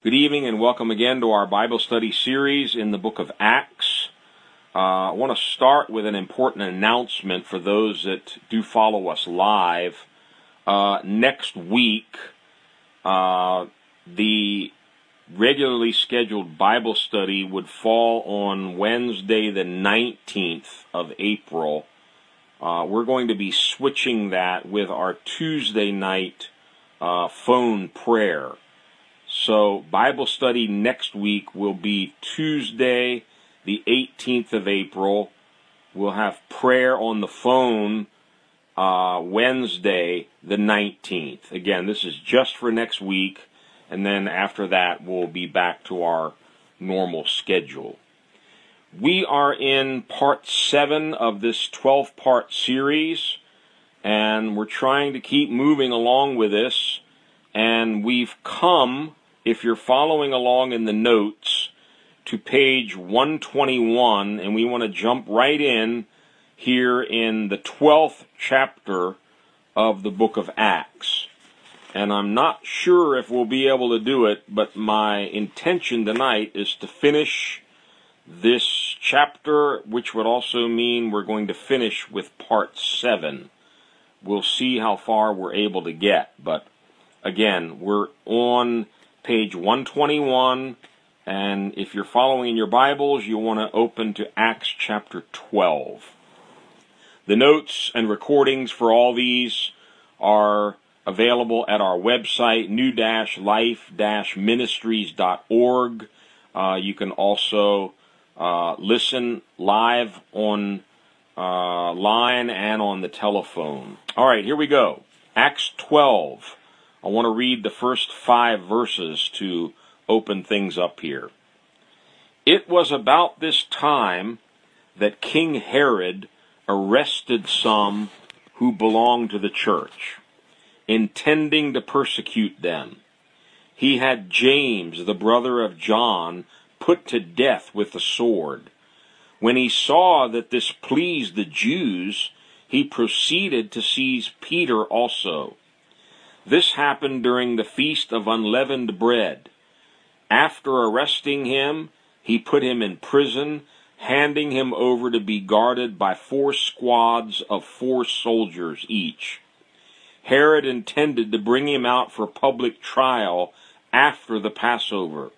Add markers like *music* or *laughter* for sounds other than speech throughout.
Good evening and welcome again to our Bible study series in the book of Acts. Uh, I want to start with an important announcement for those that do follow us live. Uh, next week, uh, the regularly scheduled Bible study would fall on Wednesday, the 19th of April. Uh, we're going to be switching that with our Tuesday night uh, phone prayer. So, Bible study next week will be Tuesday, the 18th of April. We'll have prayer on the phone uh, Wednesday, the 19th. Again, this is just for next week, and then after that, we'll be back to our normal schedule. We are in part 7 of this 12 part series, and we're trying to keep moving along with this, and we've come if you're following along in the notes to page 121, and we want to jump right in here in the 12th chapter of the book of Acts. And I'm not sure if we'll be able to do it, but my intention tonight is to finish this chapter, which would also mean we're going to finish with part 7. We'll see how far we're able to get, but again, we're on page 121. And if you're following in your Bibles, you want to open to Acts chapter 12. The notes and recordings for all these are available at our website, new-life-ministries.org. Uh, you can also uh, listen live on uh, line and on the telephone. All right, here we go. Acts 12. I want to read the first five verses to open things up here. It was about this time that King Herod arrested some who belonged to the church, intending to persecute them. He had James, the brother of John, put to death with the sword. When he saw that this pleased the Jews, he proceeded to seize Peter also this happened during the Feast of Unleavened Bread. After arresting him, he put him in prison, handing him over to be guarded by four squads of four soldiers each. Herod intended to bring him out for public trial after the Passover.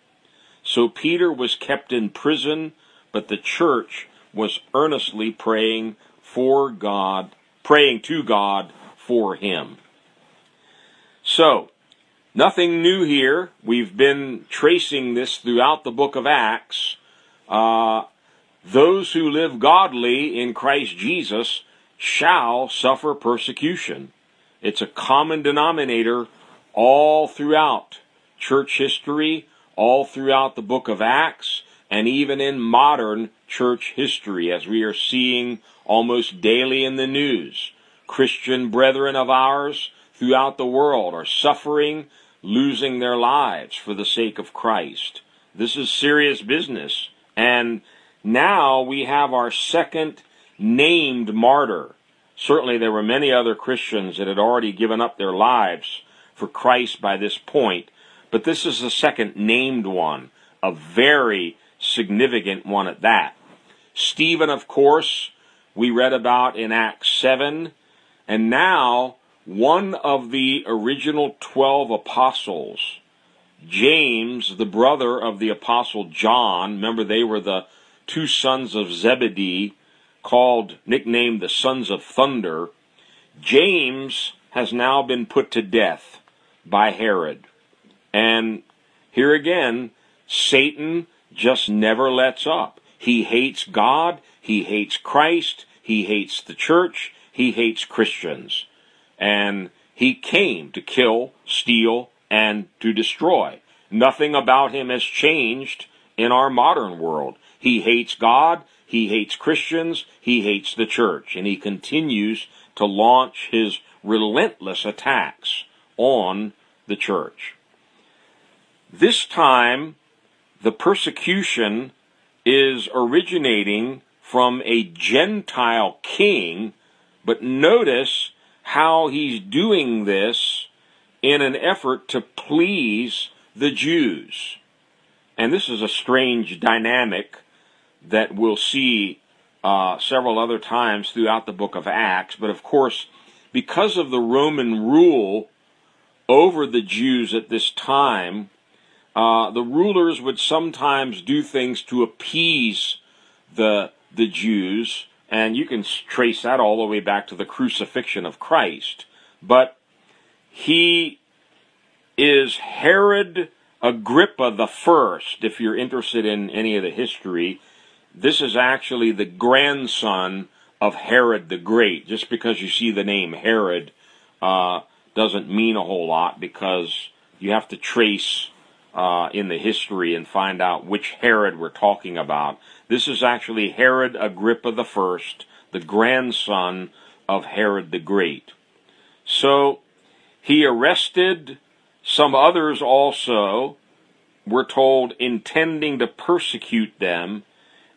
So Peter was kept in prison, but the church was earnestly praying for God, praying to God for him. So, nothing new here. We've been tracing this throughout the book of Acts. Uh, those who live godly in Christ Jesus shall suffer persecution. It's a common denominator all throughout church history, all throughout the book of Acts, and even in modern church history, as we are seeing almost daily in the news. Christian brethren of ours throughout the world are suffering, losing their lives for the sake of Christ. This is serious business. And now we have our second named martyr. Certainly there were many other Christians that had already given up their lives for Christ by this point, but this is the second named one, a very significant one at that. Stephen, of course, we read about in Acts 7, and now one of the original 12 apostles, James, the brother of the apostle John, remember they were the two sons of Zebedee, called, nicknamed the sons of thunder, James has now been put to death by Herod. And here again, Satan just never lets up. He hates God, he hates Christ, he hates the church, he hates Christians. And he came to kill, steal, and to destroy. Nothing about him has changed in our modern world. He hates God, he hates Christians, he hates the church, and he continues to launch his relentless attacks on the church. This time, the persecution is originating from a Gentile king, but notice how he's doing this in an effort to please the Jews. And this is a strange dynamic that we'll see uh, several other times throughout the book of Acts. But of course, because of the Roman rule over the Jews at this time, uh, the rulers would sometimes do things to appease the the Jews, and you can trace that all the way back to the crucifixion of Christ. But he is Herod Agrippa the first. If you're interested in any of the history, this is actually the grandson of Herod the Great. Just because you see the name Herod uh, doesn't mean a whole lot because you have to trace uh, in the history and find out which Herod we're talking about. This is actually Herod Agrippa the First, the grandson of Herod the Great. So he arrested some others also, we're told, intending to persecute them,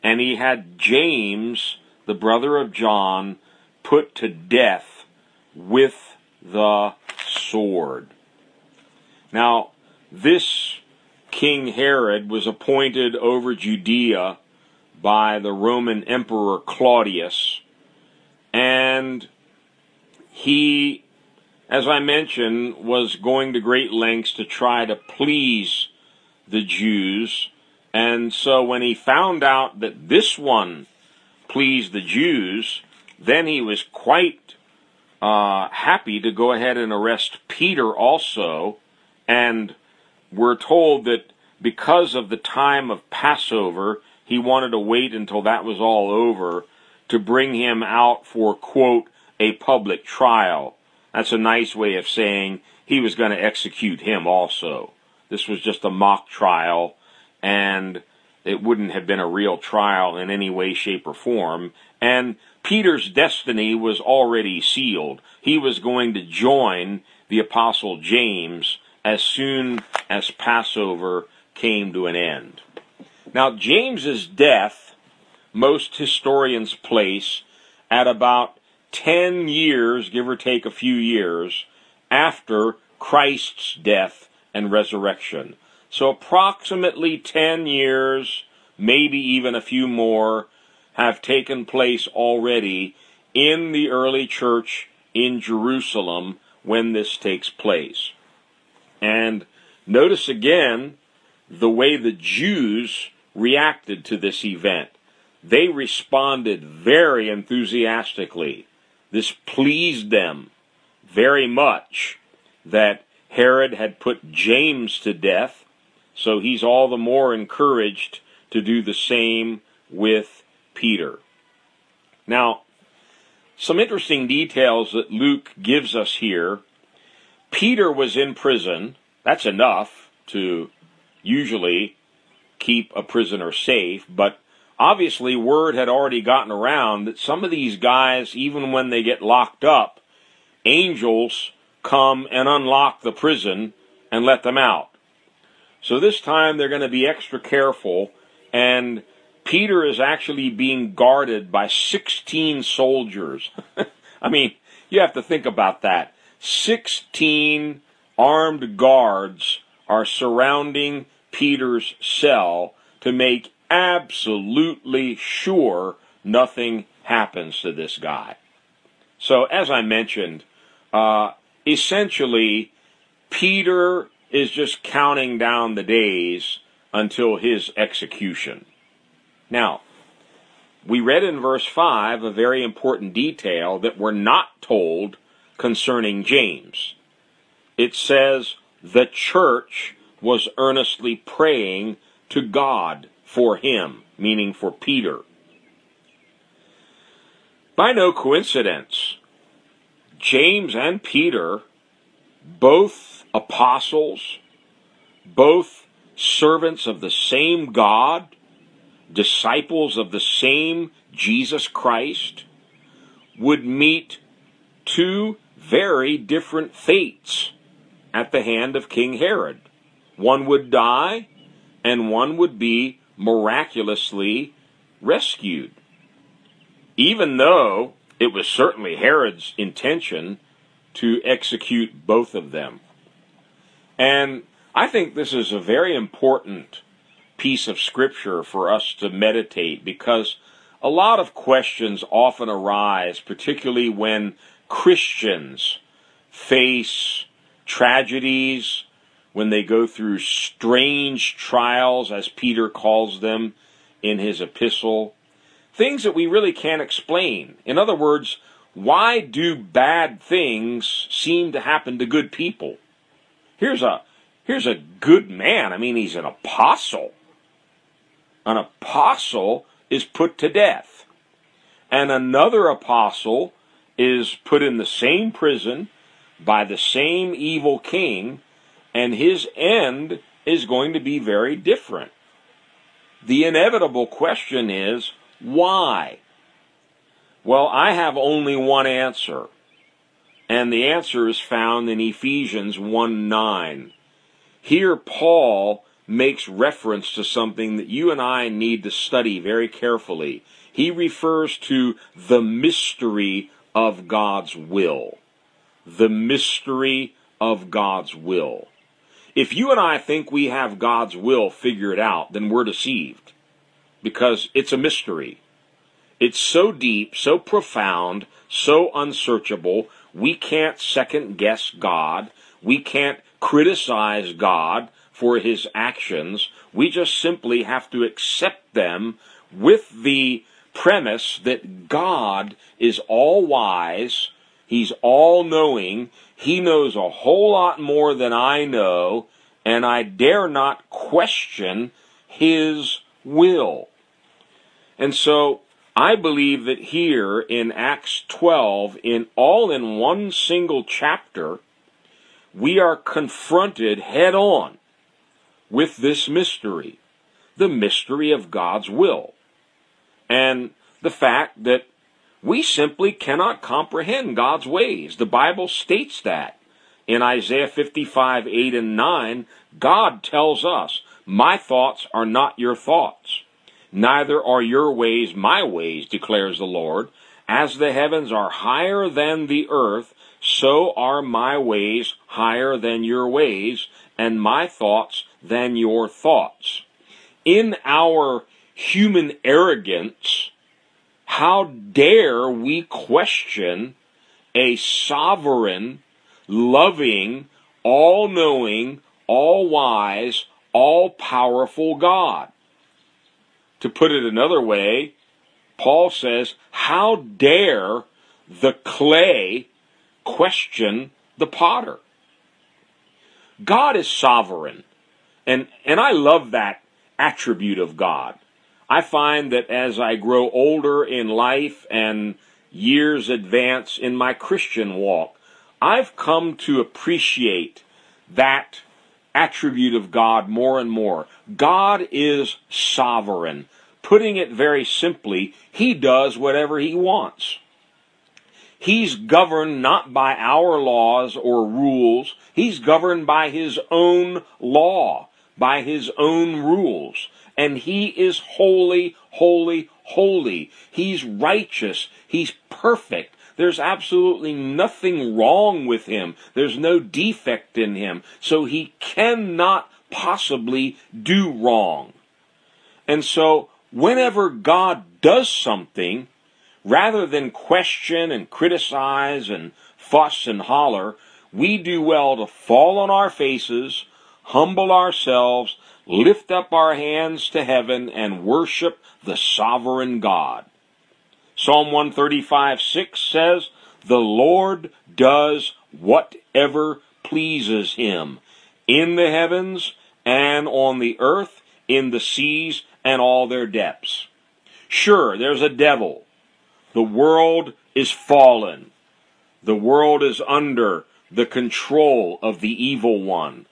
and he had James, the brother of John, put to death with the sword. Now, this King Herod was appointed over Judea by the Roman Emperor Claudius, and he, as I mentioned, was going to great lengths to try to please the Jews. And so when he found out that this one pleased the Jews, then he was quite uh, happy to go ahead and arrest Peter also and we're told that because of the time of Passover, he wanted to wait until that was all over to bring him out for, quote, a public trial. That's a nice way of saying he was going to execute him also. This was just a mock trial, and it wouldn't have been a real trial in any way, shape, or form. And Peter's destiny was already sealed. He was going to join the Apostle James as soon as Passover came to an end. Now, James's death, most historians place at about 10 years, give or take a few years, after Christ's death and resurrection. So, approximately 10 years, maybe even a few more, have taken place already in the early church in Jerusalem when this takes place. And notice again the way the Jews reacted to this event. They responded very enthusiastically. This pleased them very much that Herod had put James to death, so he's all the more encouraged to do the same with Peter. Now, some interesting details that Luke gives us here Peter was in prison. That's enough to usually keep a prisoner safe, but obviously word had already gotten around that some of these guys, even when they get locked up, angels come and unlock the prison and let them out. So this time they're going to be extra careful, and Peter is actually being guarded by 16 soldiers. *laughs* I mean, you have to think about that. 16 armed guards are surrounding Peter's cell to make absolutely sure nothing happens to this guy. So, as I mentioned, uh, essentially, Peter is just counting down the days until his execution. Now, we read in verse 5 a very important detail that we're not told concerning James. It says, the church was earnestly praying to God for him, meaning for Peter. By no coincidence, James and Peter, both apostles, both servants of the same God, disciples of the same Jesus Christ, would meet two very different fates at the hand of King Herod. One would die, and one would be miraculously rescued. Even though it was certainly Herod's intention to execute both of them. And I think this is a very important piece of scripture for us to meditate because a lot of questions often arise, particularly when Christians face tragedies, when they go through strange trials, as Peter calls them in his epistle, things that we really can't explain. In other words, why do bad things seem to happen to good people? Here's a here's a good man. I mean, he's an apostle. An apostle is put to death. And another apostle is put in the same prison by the same evil king and his end is going to be very different. The inevitable question is why? Well, I have only one answer, and the answer is found in Ephesians 1 9. Here, Paul makes reference to something that you and I need to study very carefully. He refers to the mystery of God's will. The mystery of God's will. If you and I think we have God's will figured out, then we're deceived because it's a mystery. It's so deep, so profound, so unsearchable, we can't second guess God. We can't criticize God for his actions. We just simply have to accept them with the premise that God is all wise, He's all knowing, he knows a whole lot more than I know, and I dare not question His will. And so I believe that here in Acts 12, in all in one single chapter, we are confronted head on with this mystery, the mystery of God's will, and the fact that we simply cannot comprehend God's ways. The Bible states that. In Isaiah 55, 8 and 9, God tells us, My thoughts are not your thoughts, neither are your ways my ways, declares the Lord. As the heavens are higher than the earth, so are my ways higher than your ways, and my thoughts than your thoughts. In our human arrogance, how dare we question a sovereign, loving, all knowing, all wise, all powerful God? To put it another way, Paul says, How dare the clay question the potter? God is sovereign. And, and I love that attribute of God. I find that as I grow older in life and years advance in my Christian walk, I've come to appreciate that attribute of God more and more. God is sovereign. Putting it very simply, He does whatever He wants. He's governed not by our laws or rules. He's governed by His own law, by His own rules and he is holy, holy, holy. He's righteous. He's perfect. There's absolutely nothing wrong with him. There's no defect in him. So he cannot possibly do wrong. And so whenever God does something, rather than question and criticize and fuss and holler, we do well to fall on our faces, humble ourselves, lift up our hands to heaven and worship the sovereign God. Psalm 135 6 says, The Lord does whatever pleases him in the heavens and on the earth, in the seas and all their depths. Sure, there's a devil. The world is fallen. The world is under the control of the evil one.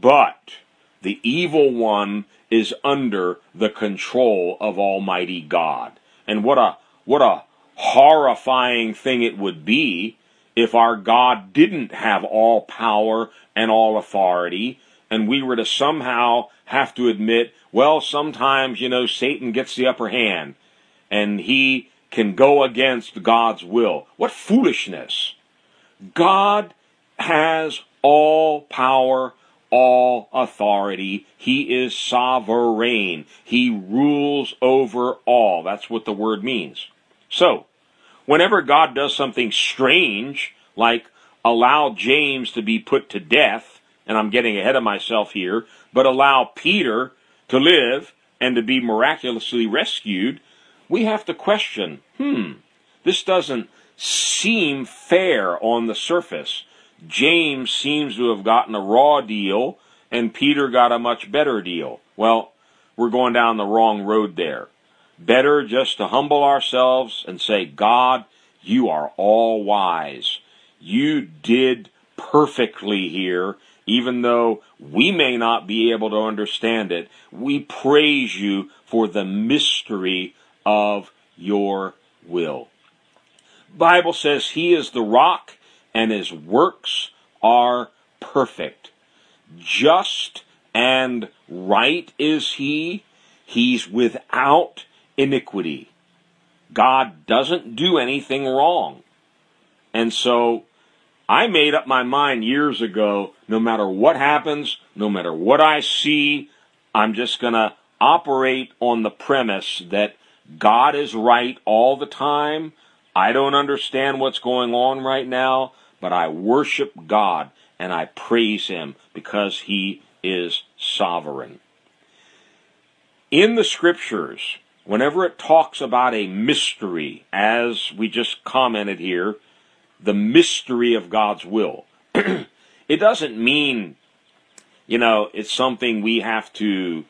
But the evil one is under the control of Almighty God. And what a, what a horrifying thing it would be if our God didn't have all power and all authority, and we were to somehow have to admit, well, sometimes, you know, Satan gets the upper hand, and he can go against God's will. What foolishness! God has all power, all authority. He is sovereign. He rules over all. That's what the word means. So, whenever God does something strange, like allow James to be put to death, and I'm getting ahead of myself here, but allow Peter to live and to be miraculously rescued, we have to question, hmm, this doesn't seem fair on the surface. James seems to have gotten a raw deal, and Peter got a much better deal. Well, we're going down the wrong road there. Better just to humble ourselves and say, God, you are all wise. You did perfectly here, even though we may not be able to understand it. We praise you for the mystery of your will. Bible says he is the rock and his works are perfect. Just and right is he. He's without iniquity. God doesn't do anything wrong. And so I made up my mind years ago no matter what happens, no matter what I see, I'm just going to operate on the premise that God is right all the time. I don't understand what's going on right now, but I worship God and I praise Him because He is sovereign. In the scriptures, whenever it talks about a mystery, as we just commented here, the mystery of God's will, *clears throat* it doesn't mean, you know, it's something we have to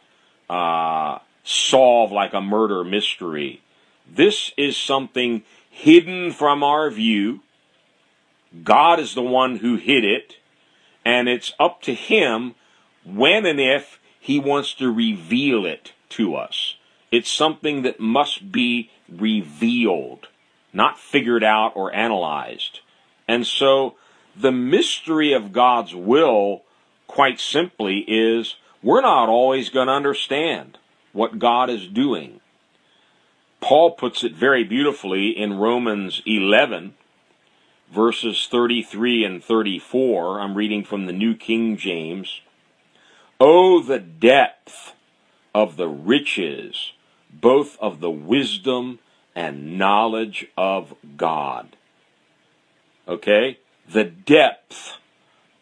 uh, solve like a murder mystery. This is something hidden from our view God is the one who hid it, and it's up to Him when and if He wants to reveal it to us. It's something that must be revealed, not figured out or analyzed. And so the mystery of God's will, quite simply, is we're not always going to understand what God is doing. Paul puts it very beautifully in Romans 11, verses 33 and 34. I'm reading from the New King James. Oh, the depth of the riches, both of the wisdom and knowledge of God. Okay? The depth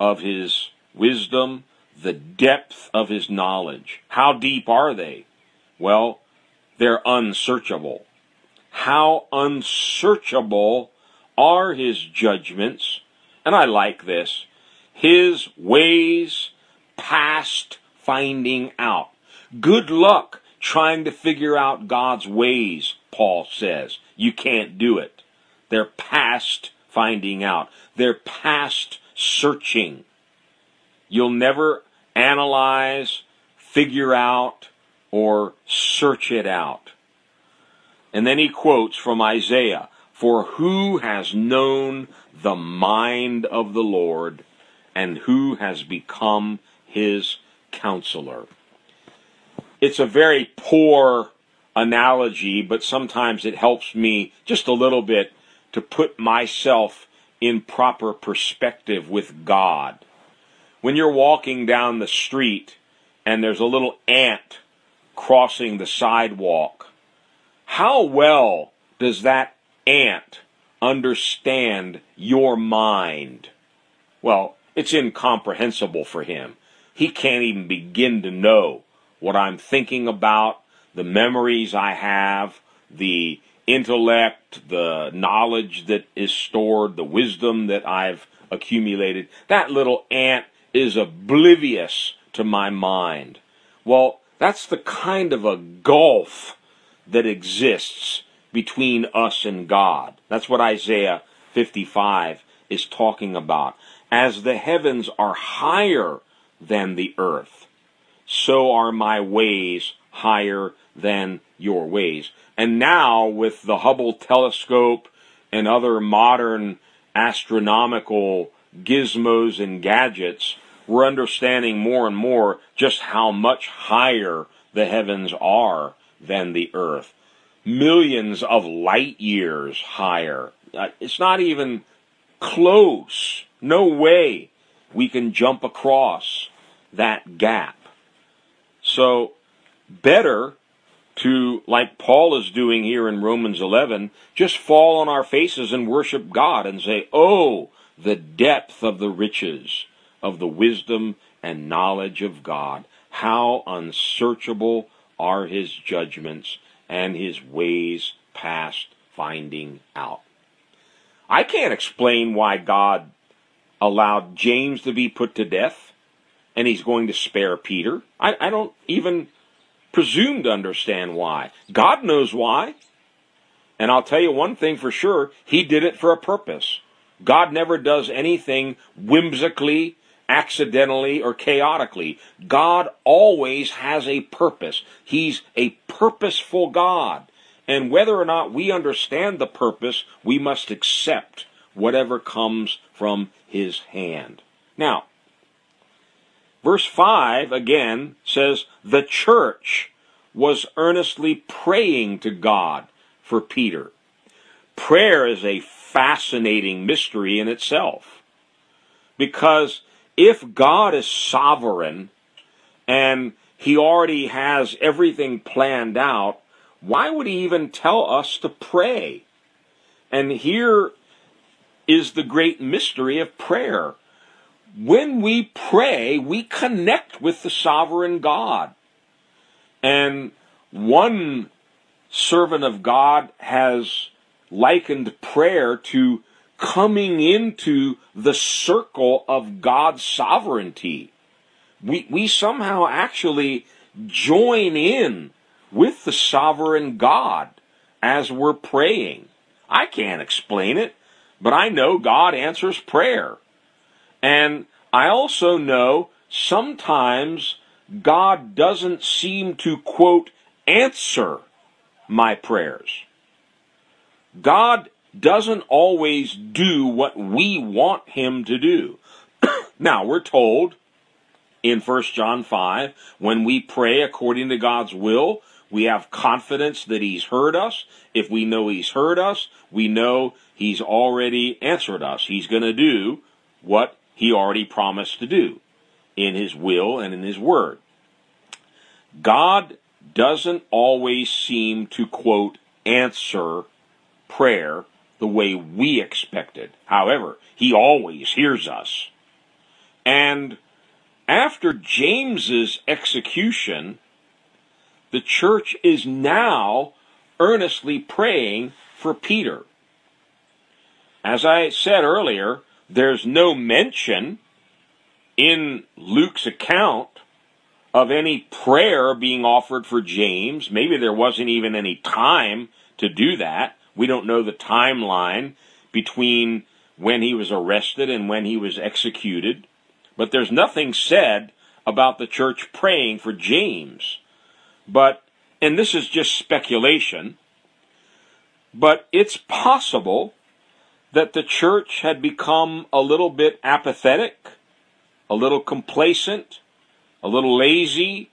of his wisdom, the depth of his knowledge. How deep are they? Well, they're unsearchable. How unsearchable are his judgments, and I like this, his ways past finding out. Good luck trying to figure out God's ways, Paul says. You can't do it. They're past finding out. They're past searching. You'll never analyze, figure out, or search it out. And then he quotes from Isaiah for who has known the mind of the Lord, and who has become his counselor? It's a very poor analogy, but sometimes it helps me just a little bit to put myself in proper perspective with God. When you're walking down the street and there's a little ant crossing the sidewalk, how well does that ant understand your mind? Well, it's incomprehensible for him. He can't even begin to know what I'm thinking about, the memories I have, the intellect, the knowledge that is stored, the wisdom that I've accumulated. That little ant is oblivious to my mind. Well, that's the kind of a gulf that exists between us and God. That's what Isaiah 55 is talking about. As the heavens are higher than the earth, so are my ways higher than your ways. And now, with the Hubble telescope and other modern astronomical gizmos and gadgets, we're understanding more and more just how much higher the heavens are than the earth millions of light years higher. Uh, it's not even close. No way we can jump across that gap. So, better to, like Paul is doing here in Romans 11, just fall on our faces and worship God and say, Oh, the depth of the riches of the wisdom and knowledge of God. How unsearchable are his judgments and his ways past finding out. I can't explain why God allowed James to be put to death and he's going to spare Peter. I, I don't even presume to understand why. God knows why. And I'll tell you one thing for sure, he did it for a purpose. God never does anything whimsically, accidentally, or chaotically. God always has a purpose. He's a purposeful God. And whether or not we understand the purpose, we must accept whatever comes from his hand. Now, verse 5 again says, The church was earnestly praying to God for Peter. Prayer is a fascinating mystery in itself. Because if God is sovereign and he already has everything planned out, why would he even tell us to pray? And here is the great mystery of prayer. When we pray, we connect with the sovereign God. And one servant of God has likened prayer to coming into the circle of God's sovereignty. We, we somehow actually join in with the sovereign God as we're praying. I can't explain it, but I know God answers prayer. And I also know sometimes God doesn't seem to, quote, answer my prayers. God doesn't always do what we want him to do. *clears throat* now, we're told in 1 John 5, when we pray according to God's will, we have confidence that he's heard us. If we know he's heard us, we know he's already answered us. He's going to do what he already promised to do in his will and in his word. God doesn't always seem to quote answer prayer the way we expected. However, he always hears us. And after James's execution, the church is now earnestly praying for Peter. As I said earlier, there's no mention in Luke's account of any prayer being offered for James. Maybe there wasn't even any time to do that. We don't know the timeline between when he was arrested and when he was executed. But there's nothing said about the church praying for James. But, and this is just speculation, but it's possible that the church had become a little bit apathetic, a little complacent, a little lazy.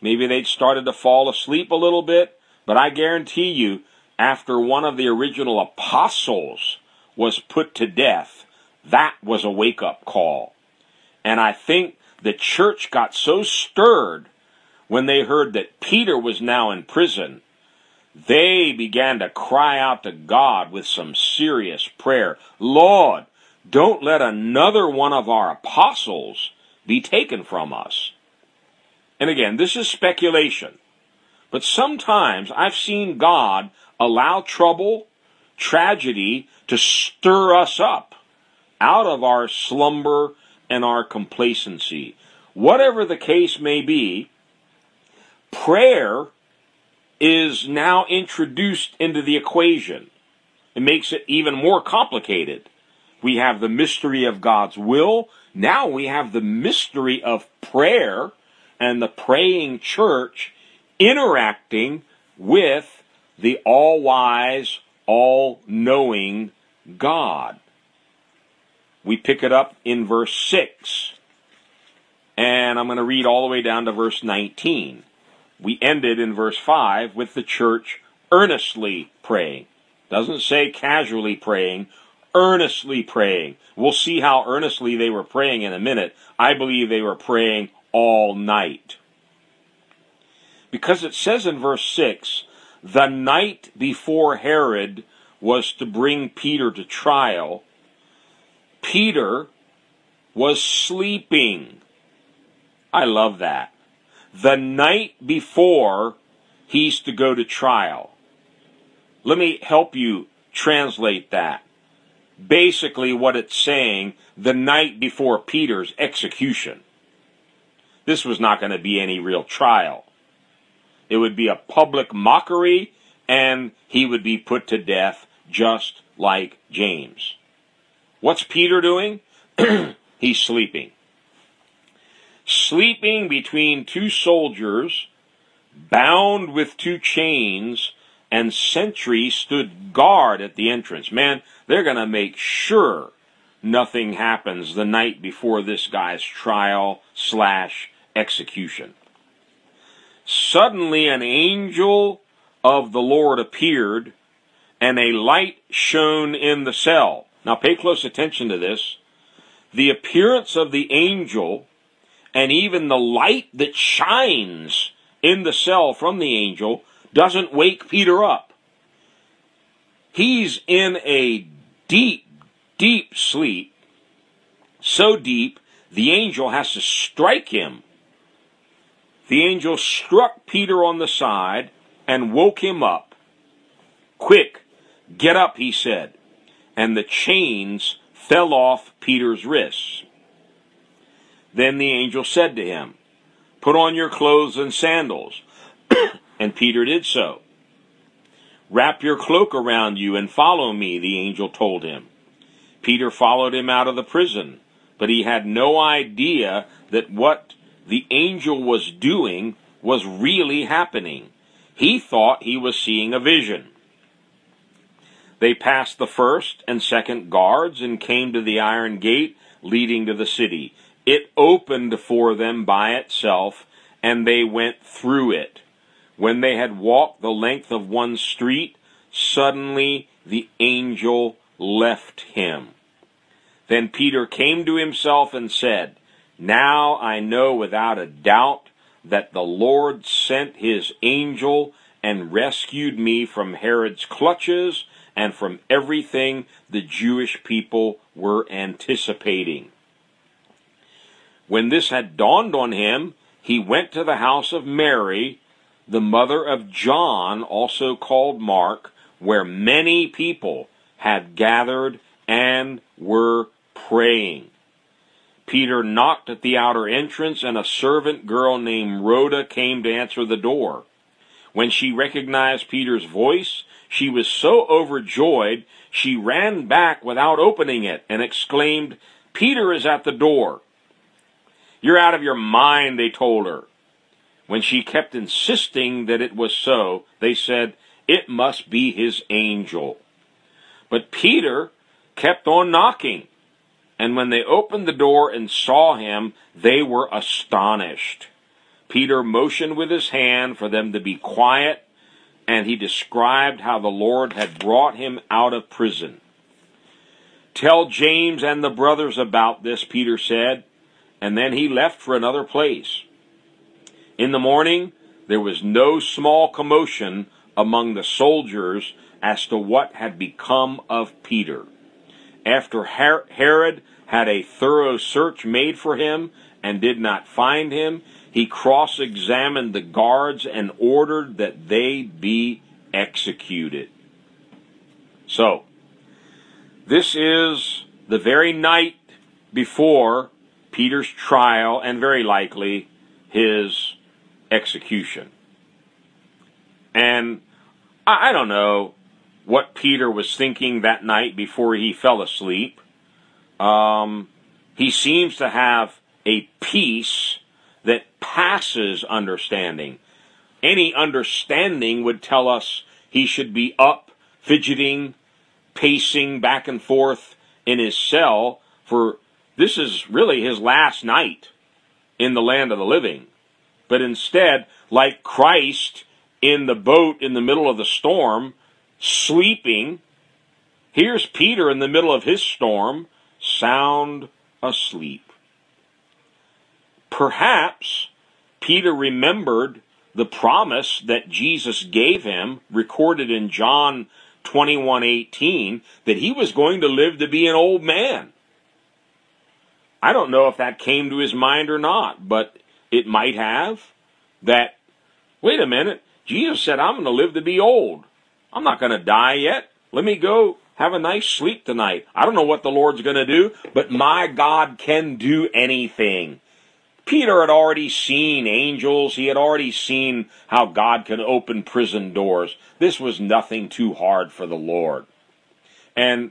Maybe they'd started to fall asleep a little bit. But I guarantee you, after one of the original apostles was put to death, that was a wake up call. And I think the church got so stirred when they heard that Peter was now in prison. They began to cry out to God with some serious prayer. Lord, don't let another one of our apostles be taken from us. And again, this is speculation. But sometimes I've seen God allow trouble, tragedy to stir us up out of our slumber and our complacency. Whatever the case may be, prayer is now introduced into the equation. It makes it even more complicated. We have the mystery of God's will. Now we have the mystery of prayer and the praying church interacting with the all wise, all knowing God. We pick it up in verse 6. And I'm going to read all the way down to verse 19. We ended in verse 5 with the church earnestly praying. Doesn't say casually praying, earnestly praying. We'll see how earnestly they were praying in a minute. I believe they were praying all night. Because it says in verse 6 the night before Herod was to bring Peter to trial, Peter was sleeping. I love that. The night before he's to go to trial. Let me help you translate that. Basically, what it's saying the night before Peter's execution. This was not going to be any real trial. It would be a public mockery, and he would be put to death just like James. What's Peter doing? *clears throat* He's sleeping. Sleeping between two soldiers, bound with two chains, and sentries stood guard at the entrance. Man, they're going to make sure nothing happens the night before this guy's trial slash execution. Suddenly, an angel of the Lord appeared, and a light shone in the cell. Now, pay close attention to this. The appearance of the angel and even the light that shines in the cell from the angel doesn't wake Peter up. He's in a deep, deep sleep, so deep the angel has to strike him. The angel struck Peter on the side and woke him up. Quick, get up, he said, and the chains fell off Peter's wrists. Then the angel said to him, Put on your clothes and sandals. *clears throat* And Peter did so. Wrap your cloak around you and follow me, the angel told him. Peter followed him out of the prison, but he had no idea that what the angel was doing was really happening. He thought he was seeing a vision. They passed the first and second guards and came to the iron gate leading to the city. It opened for them by itself, and they went through it. When they had walked the length of one street, suddenly the angel left him. Then Peter came to himself and said, Now I know without a doubt that the Lord sent his angel and rescued me from Herod's clutches and from everything the Jewish people were anticipating. When this had dawned on him, he went to the house of Mary the mother of John, also called Mark, where many people had gathered and were praying. Peter knocked at the outer entrance, and a servant girl named Rhoda came to answer the door. When she recognized Peter's voice, she was so overjoyed she ran back without opening it and exclaimed, Peter is at the door. You're out of your mind, they told her. When she kept insisting that it was so, they said, It must be his angel. But Peter kept on knocking. And when they opened the door and saw him, they were astonished. Peter motioned with his hand for them to be quiet, and he described how the Lord had brought him out of prison. Tell James and the brothers about this, Peter said, and then he left for another place. In the morning, there was no small commotion among the soldiers as to what had become of Peter. After Herod had a thorough search made for him and did not find him, he cross examined the guards and ordered that they be executed. So, this is the very night before Peter's trial and very likely his execution. And I, don't know what Peter was thinking that night before he fell asleep. Um, he seems to have a peace that passes understanding. Any understanding would tell us he should be up, fidgeting, pacing back and forth in his cell, for this is really his last night in the land of the living but instead, like Christ in the boat in the middle of the storm, sleeping, here's Peter in the middle of his storm, sound asleep. Perhaps Peter remembered the promise that Jesus gave him, recorded in John 21:18, that he was going to live to be an old man. I don't know if that came to his mind or not, but it might have. That, wait a minute, Jesus said, I'm going to live to be old. I'm not going to die yet. Let me go have a nice sleep tonight. I don't know what the Lord's going to do, but my God can do anything. Peter had already seen angels. He had already seen how God can open prison doors. This was nothing too hard for the Lord. And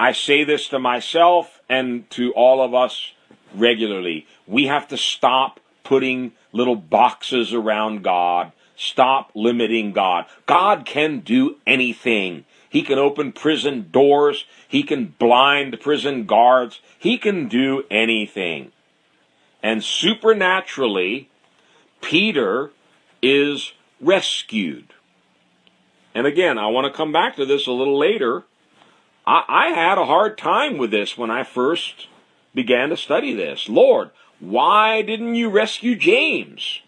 I say this to myself and to all of us regularly. We have to stop putting little boxes around God. Stop limiting God. God can do anything. He can open prison doors. He can blind prison guards. He can do anything. And supernaturally, Peter is rescued. And again, I want to come back to this a little later I, I had a hard time with this when I first began to study this. Lord, why didn't you rescue James?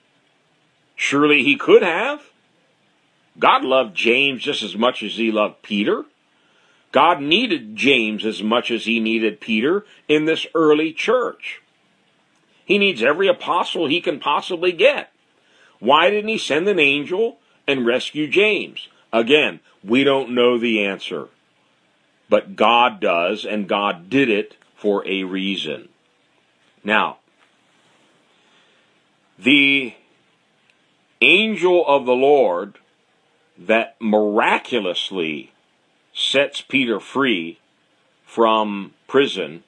Surely he could have. God loved James just as much as he loved Peter. God needed James as much as he needed Peter in this early church. He needs every apostle he can possibly get. Why didn't he send an angel and rescue James? Again, we don't know the answer but God does, and God did it for a reason. Now, the angel of the Lord that miraculously sets Peter free from prison.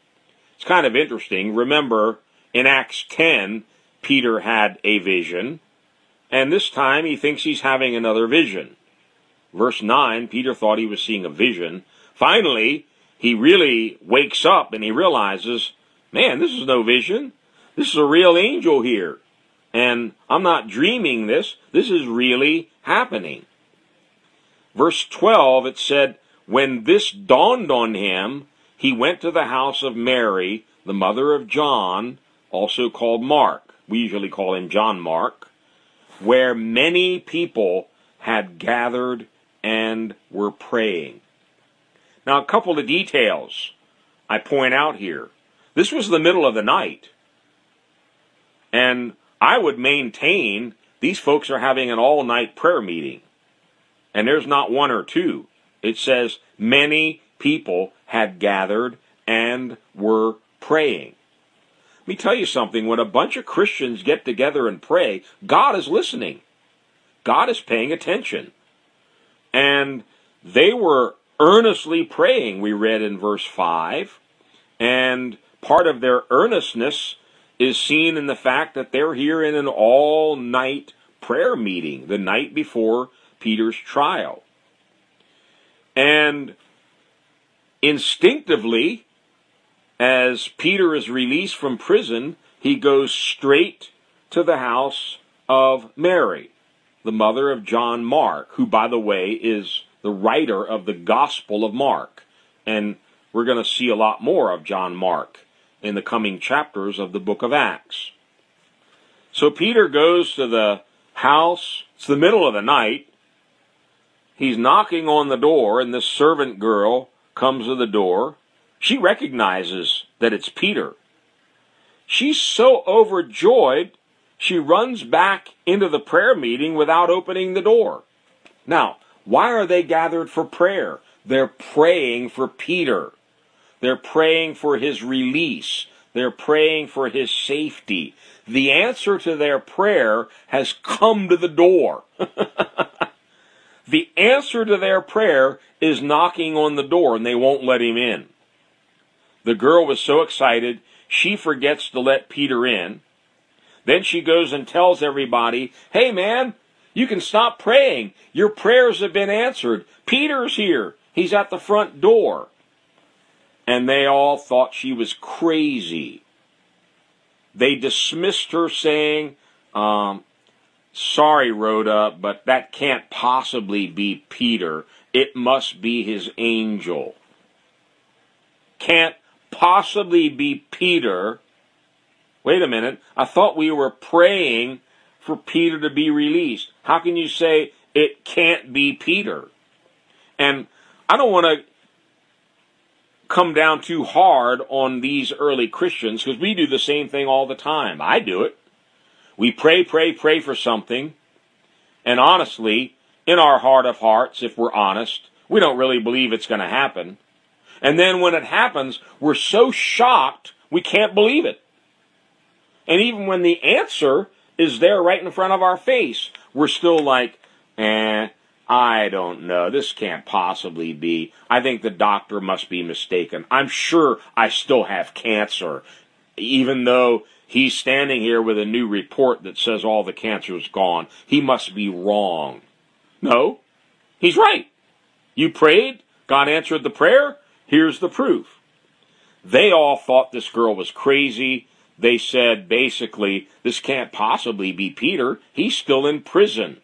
It's kind of interesting. Remember, in Acts 10, Peter had a vision, and this time he thinks he's having another vision. Verse 9, Peter thought he was seeing a vision, Finally, he really wakes up and he realizes, man, this is no vision. This is a real angel here. And I'm not dreaming this. This is really happening. Verse 12, it said, When this dawned on him, he went to the house of Mary, the mother of John, also called Mark. We usually call him John Mark, where many people had gathered and were praying. Now, a couple of details I point out here. This was the middle of the night. And I would maintain these folks are having an all night prayer meeting. And there's not one or two. It says many people had gathered and were praying. Let me tell you something. When a bunch of Christians get together and pray, God is listening. God is paying attention. And they were earnestly praying, we read in verse 5. And part of their earnestness is seen in the fact that they're here in an all night prayer meeting the night before Peter's trial. And instinctively, as Peter is released from prison, he goes straight to the house of Mary, the mother of John Mark, who, by the way, is the writer of the Gospel of Mark. And we're going to see a lot more of John Mark in the coming chapters of the book of Acts. So Peter goes to the house. It's the middle of the night. He's knocking on the door, and this servant girl comes to the door. She recognizes that it's Peter. She's so overjoyed, she runs back into the prayer meeting without opening the door. Now, why are they gathered for prayer? They're praying for Peter. They're praying for his release. They're praying for his safety. The answer to their prayer has come to the door. *laughs* the answer to their prayer is knocking on the door and they won't let him in. The girl was so excited, she forgets to let Peter in. Then she goes and tells everybody, Hey man, you can stop praying. Your prayers have been answered. Peter's here. He's at the front door. And they all thought she was crazy. They dismissed her saying, um, sorry, Rhoda, but that can't possibly be Peter. It must be his angel. Can't possibly be Peter. Wait a minute. I thought we were praying for Peter to be released. How can you say it can't be Peter? And I don't want to come down too hard on these early Christians because we do the same thing all the time. I do it. We pray, pray, pray for something. And honestly, in our heart of hearts, if we're honest, we don't really believe it's going to happen. And then when it happens, we're so shocked we can't believe it. And even when the answer is there right in front of our face, we're still like, eh, I don't know. This can't possibly be. I think the doctor must be mistaken. I'm sure I still have cancer, even though he's standing here with a new report that says all the cancer is gone. He must be wrong. No, he's right. You prayed, God answered the prayer. Here's the proof. They all thought this girl was crazy. They said basically, this can't possibly be Peter. He's still in prison.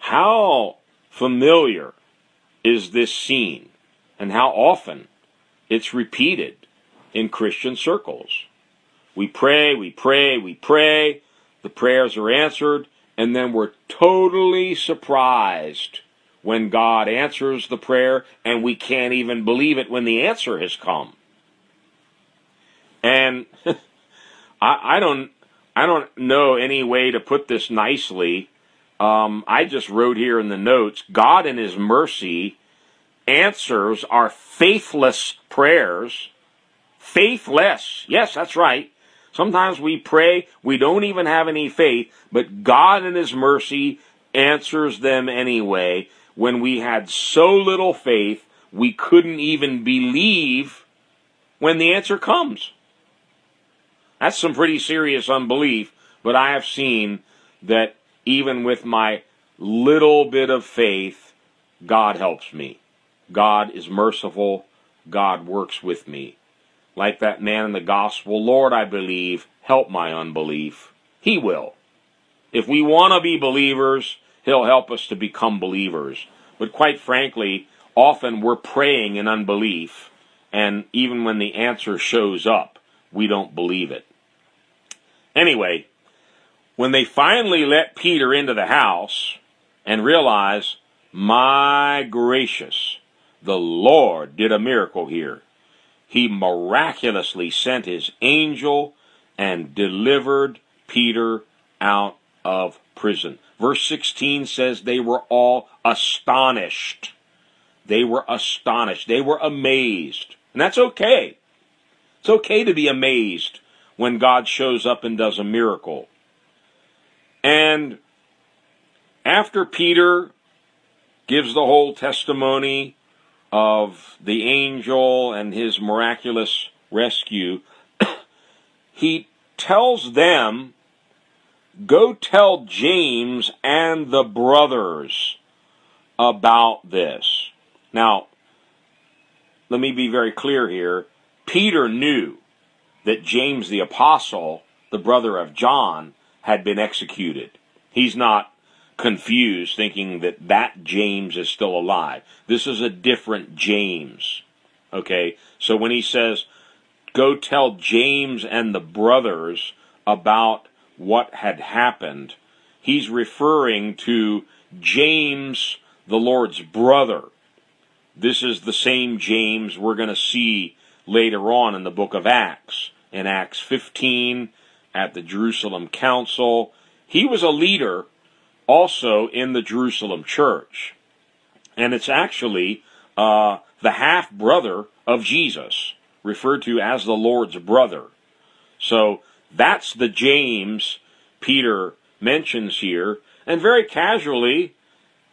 How familiar is this scene and how often it's repeated in Christian circles? We pray, we pray, we pray, the prayers are answered, and then we're totally surprised when God answers the prayer and we can't even believe it when the answer has come. And *laughs* I, I don't I don't know any way to put this nicely um, I just wrote here in the notes God, in His mercy, answers our faithless prayers. Faithless. Yes, that's right. Sometimes we pray, we don't even have any faith, but God, in His mercy, answers them anyway when we had so little faith we couldn't even believe when the answer comes. That's some pretty serious unbelief, but I have seen that even with my little bit of faith, God helps me. God is merciful. God works with me. Like that man in the gospel, Lord, I believe, help my unbelief. He will. If we want to be believers, He'll help us to become believers. But quite frankly, often we're praying in unbelief, and even when the answer shows up, we don't believe it. Anyway, when they finally let Peter into the house and realize, my gracious, the Lord did a miracle here. He miraculously sent his angel and delivered Peter out of prison. Verse 16 says they were all astonished. They were astonished. They were amazed. And that's okay. It's okay to be amazed when God shows up and does a miracle. And after Peter gives the whole testimony of the angel and his miraculous rescue, *coughs* he tells them, Go tell James and the brothers about this. Now, let me be very clear here. Peter knew that James the apostle, the brother of John, had been executed. He's not confused thinking that that James is still alive. This is a different James. Okay? So when he says, go tell James and the brothers about what had happened, he's referring to James, the Lord's brother. This is the same James we're going to see later on in the book of Acts. In Acts 15 at the Jerusalem Council. He was a leader also in the Jerusalem church. And it's actually uh, the half brother of Jesus, referred to as the Lord's brother. So that's the James Peter mentions here. And very casually,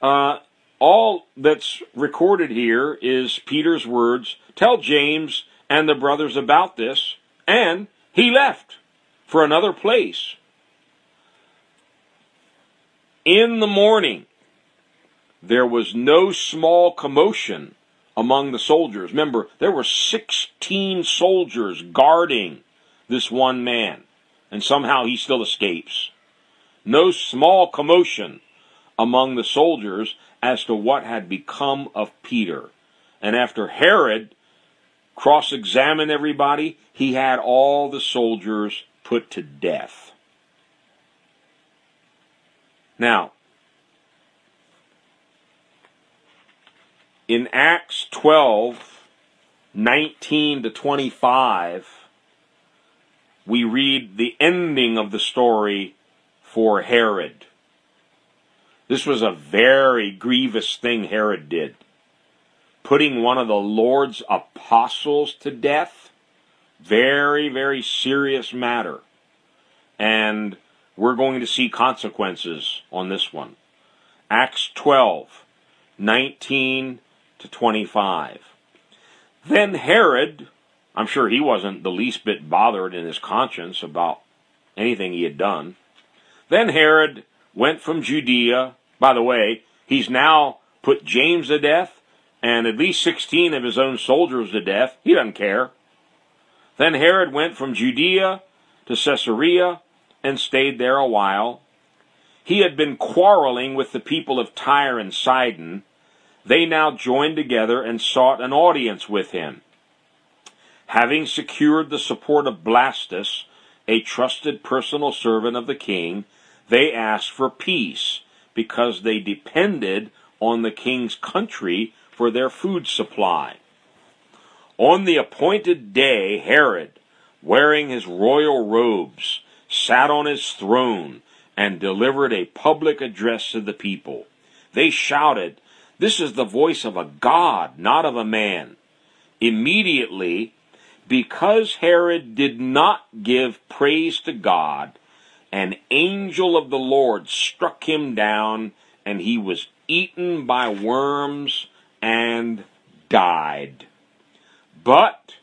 uh, all that's recorded here is Peter's words Tell James and the brothers about this, and he left for another place. In the morning, there was no small commotion among the soldiers. Remember, there were 16 soldiers guarding this one man, and somehow he still escapes. No small commotion among the soldiers as to what had become of Peter. And after Herod cross examined everybody, he had all the soldiers put to death. Now, in Acts 12, 19 to 25, we read the ending of the story for Herod. This was a very grievous thing Herod did. Putting one of the Lord's apostles to death. Very, very serious matter. And we're going to see consequences on this one. Acts 12, 19 to 25. Then Herod, I'm sure he wasn't the least bit bothered in his conscience about anything he had done. Then Herod went from Judea. By the way, he's now put James to death and at least 16 of his own soldiers to death. He doesn't care. Then Herod went from Judea to Caesarea and stayed there a while. He had been quarreling with the people of Tyre and Sidon. They now joined together and sought an audience with him. Having secured the support of Blastus, a trusted personal servant of the king, they asked for peace because they depended on the king's country for their food supply. On the appointed day, Herod, wearing his royal robes, sat on his throne and delivered a public address to the people. They shouted, This is the voice of a God, not of a man. Immediately, because Herod did not give praise to God, an angel of the Lord struck him down, and he was eaten by worms and died. But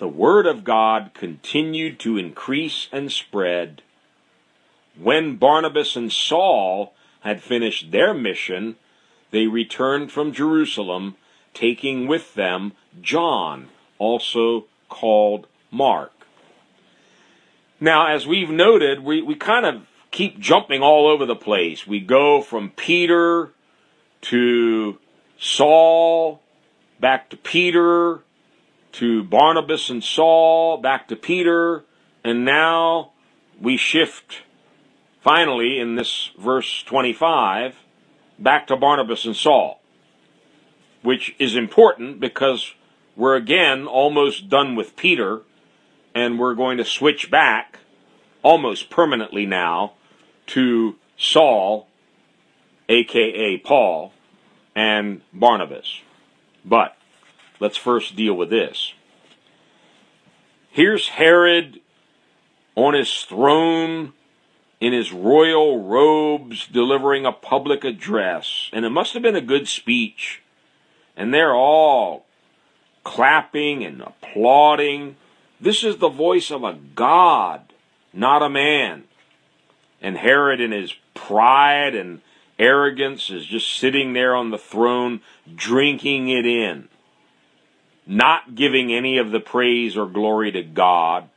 the word of God continued to increase and spread. When Barnabas and Saul had finished their mission, they returned from Jerusalem, taking with them John, also called Mark. Now, as we've noted, we, we kind of keep jumping all over the place. We go from Peter to Saul, back to Peter, to Barnabas and Saul, back to Peter, and now we shift finally in this verse 25 back to Barnabas and Saul, which is important because we're again almost done with Peter and we're going to switch back almost permanently now to Saul, aka Paul, and Barnabas. But let's first deal with this. Here's Herod on his throne in his royal robes delivering a public address, and it must have been a good speech. And they're all clapping and applauding this is the voice of a God, not a man. And Herod, in his pride and arrogance, is just sitting there on the throne, drinking it in, not giving any of the praise or glory to God.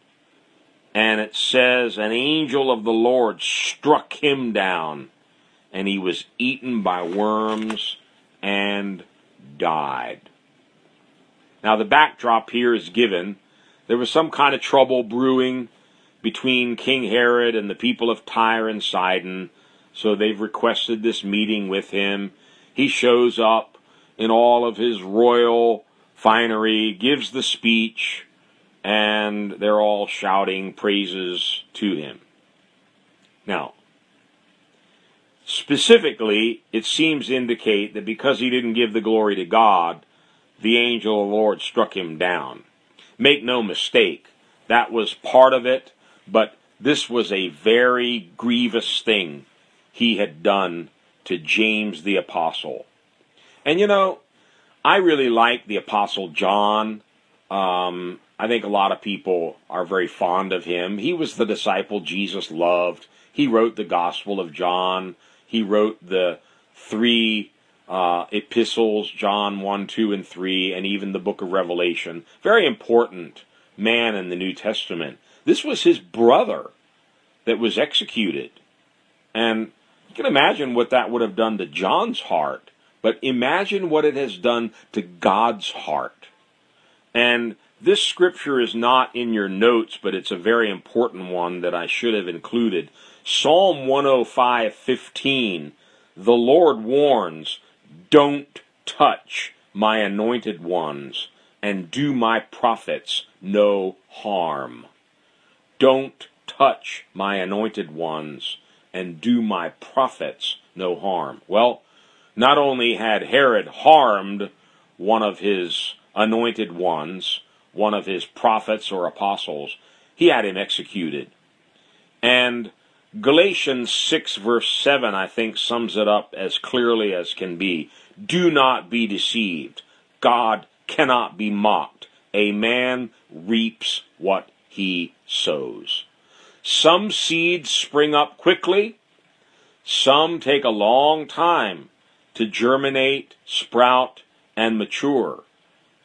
And it says, An angel of the Lord struck him down, and he was eaten by worms and died. Now, the backdrop here is given there was some kind of trouble brewing between King Herod and the people of Tyre and Sidon, so they've requested this meeting with him. He shows up in all of his royal finery, gives the speech, and they're all shouting praises to him. Now, specifically, it seems to indicate that because he didn't give the glory to God, the angel of the Lord struck him down. Make no mistake, that was part of it, but this was a very grievous thing he had done to James the Apostle. And you know, I really like the Apostle John. Um, I think a lot of people are very fond of him. He was the disciple Jesus loved. He wrote the Gospel of John. He wrote the three uh, epistles, John 1, 2, and 3, and even the book of Revelation. Very important man in the New Testament. This was his brother that was executed. And you can imagine what that would have done to John's heart, but imagine what it has done to God's heart. And this scripture is not in your notes, but it's a very important one that I should have included. Psalm 105:15. The Lord warns, "Don't touch my anointed ones and do my prophets no harm." Don't touch my anointed ones and do my prophets no harm. Well, not only had Herod harmed one of his anointed ones, one of his prophets or apostles, he had him executed. And Galatians 6 verse 7, I think, sums it up as clearly as can be. Do not be deceived. God cannot be mocked. A man reaps what he sows. Some seeds spring up quickly, some take a long time to germinate, sprout, and mature.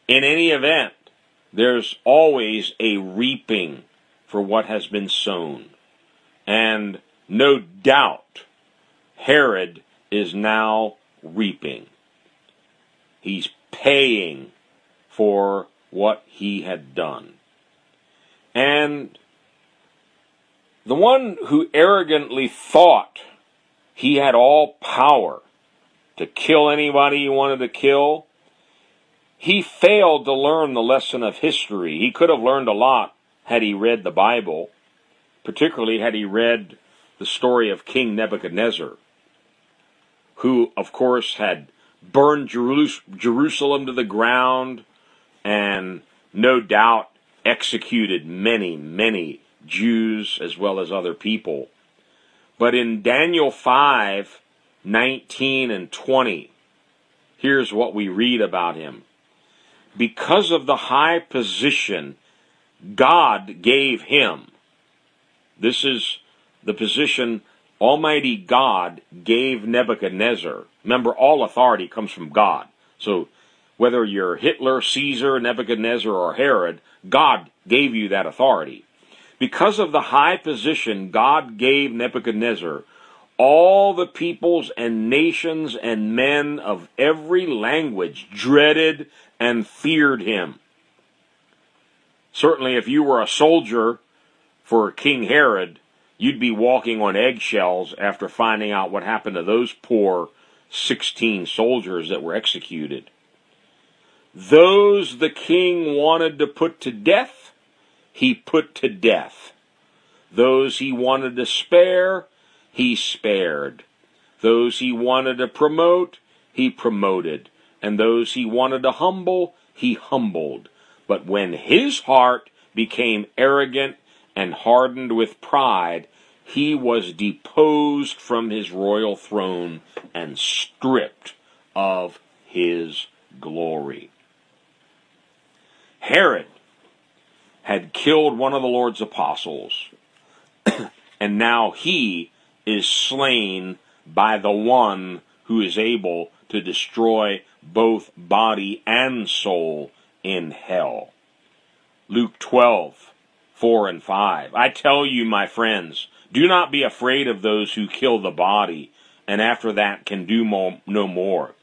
In any event, there's always a reaping for what has been sown. And no doubt, Herod is now reaping. He's paying for what he had done. And the one who arrogantly thought he had all power to kill anybody he wanted to kill, he failed to learn the lesson of history. He could have learned a lot had he read the Bible, particularly had he read the story of King Nebuchadnezzar, who, of course, had burned Jerusalem to the ground and no doubt executed many, many Jews as well as other people. But in Daniel 5 19 and 20, here's what we read about him. Because of the high position God gave him, this is the position Almighty God gave Nebuchadnezzar. Remember, all authority comes from God. So whether you're Hitler, Caesar, Nebuchadnezzar, or Herod, God gave you that authority. Because of the high position God gave Nebuchadnezzar, all the peoples and nations and men of every language dreaded and feared him. Certainly, if you were a soldier for King Herod, you'd be walking on eggshells after finding out what happened to those poor 16 soldiers that were executed. Those the king wanted to put to death, he put to death. Those he wanted to spare, he spared. Those he wanted to promote, he promoted. And those he wanted to humble, he humbled. But when his heart became arrogant and hardened with pride, he was deposed from his royal throne and stripped of his glory. Herod had killed one of the Lord's apostles, *clears throat* and now he is slain by the one who is able to destroy both body and soul in hell. Luke 12, 4 and 5. I tell you, my friends, do not be afraid of those who kill the body, and after that can do no more.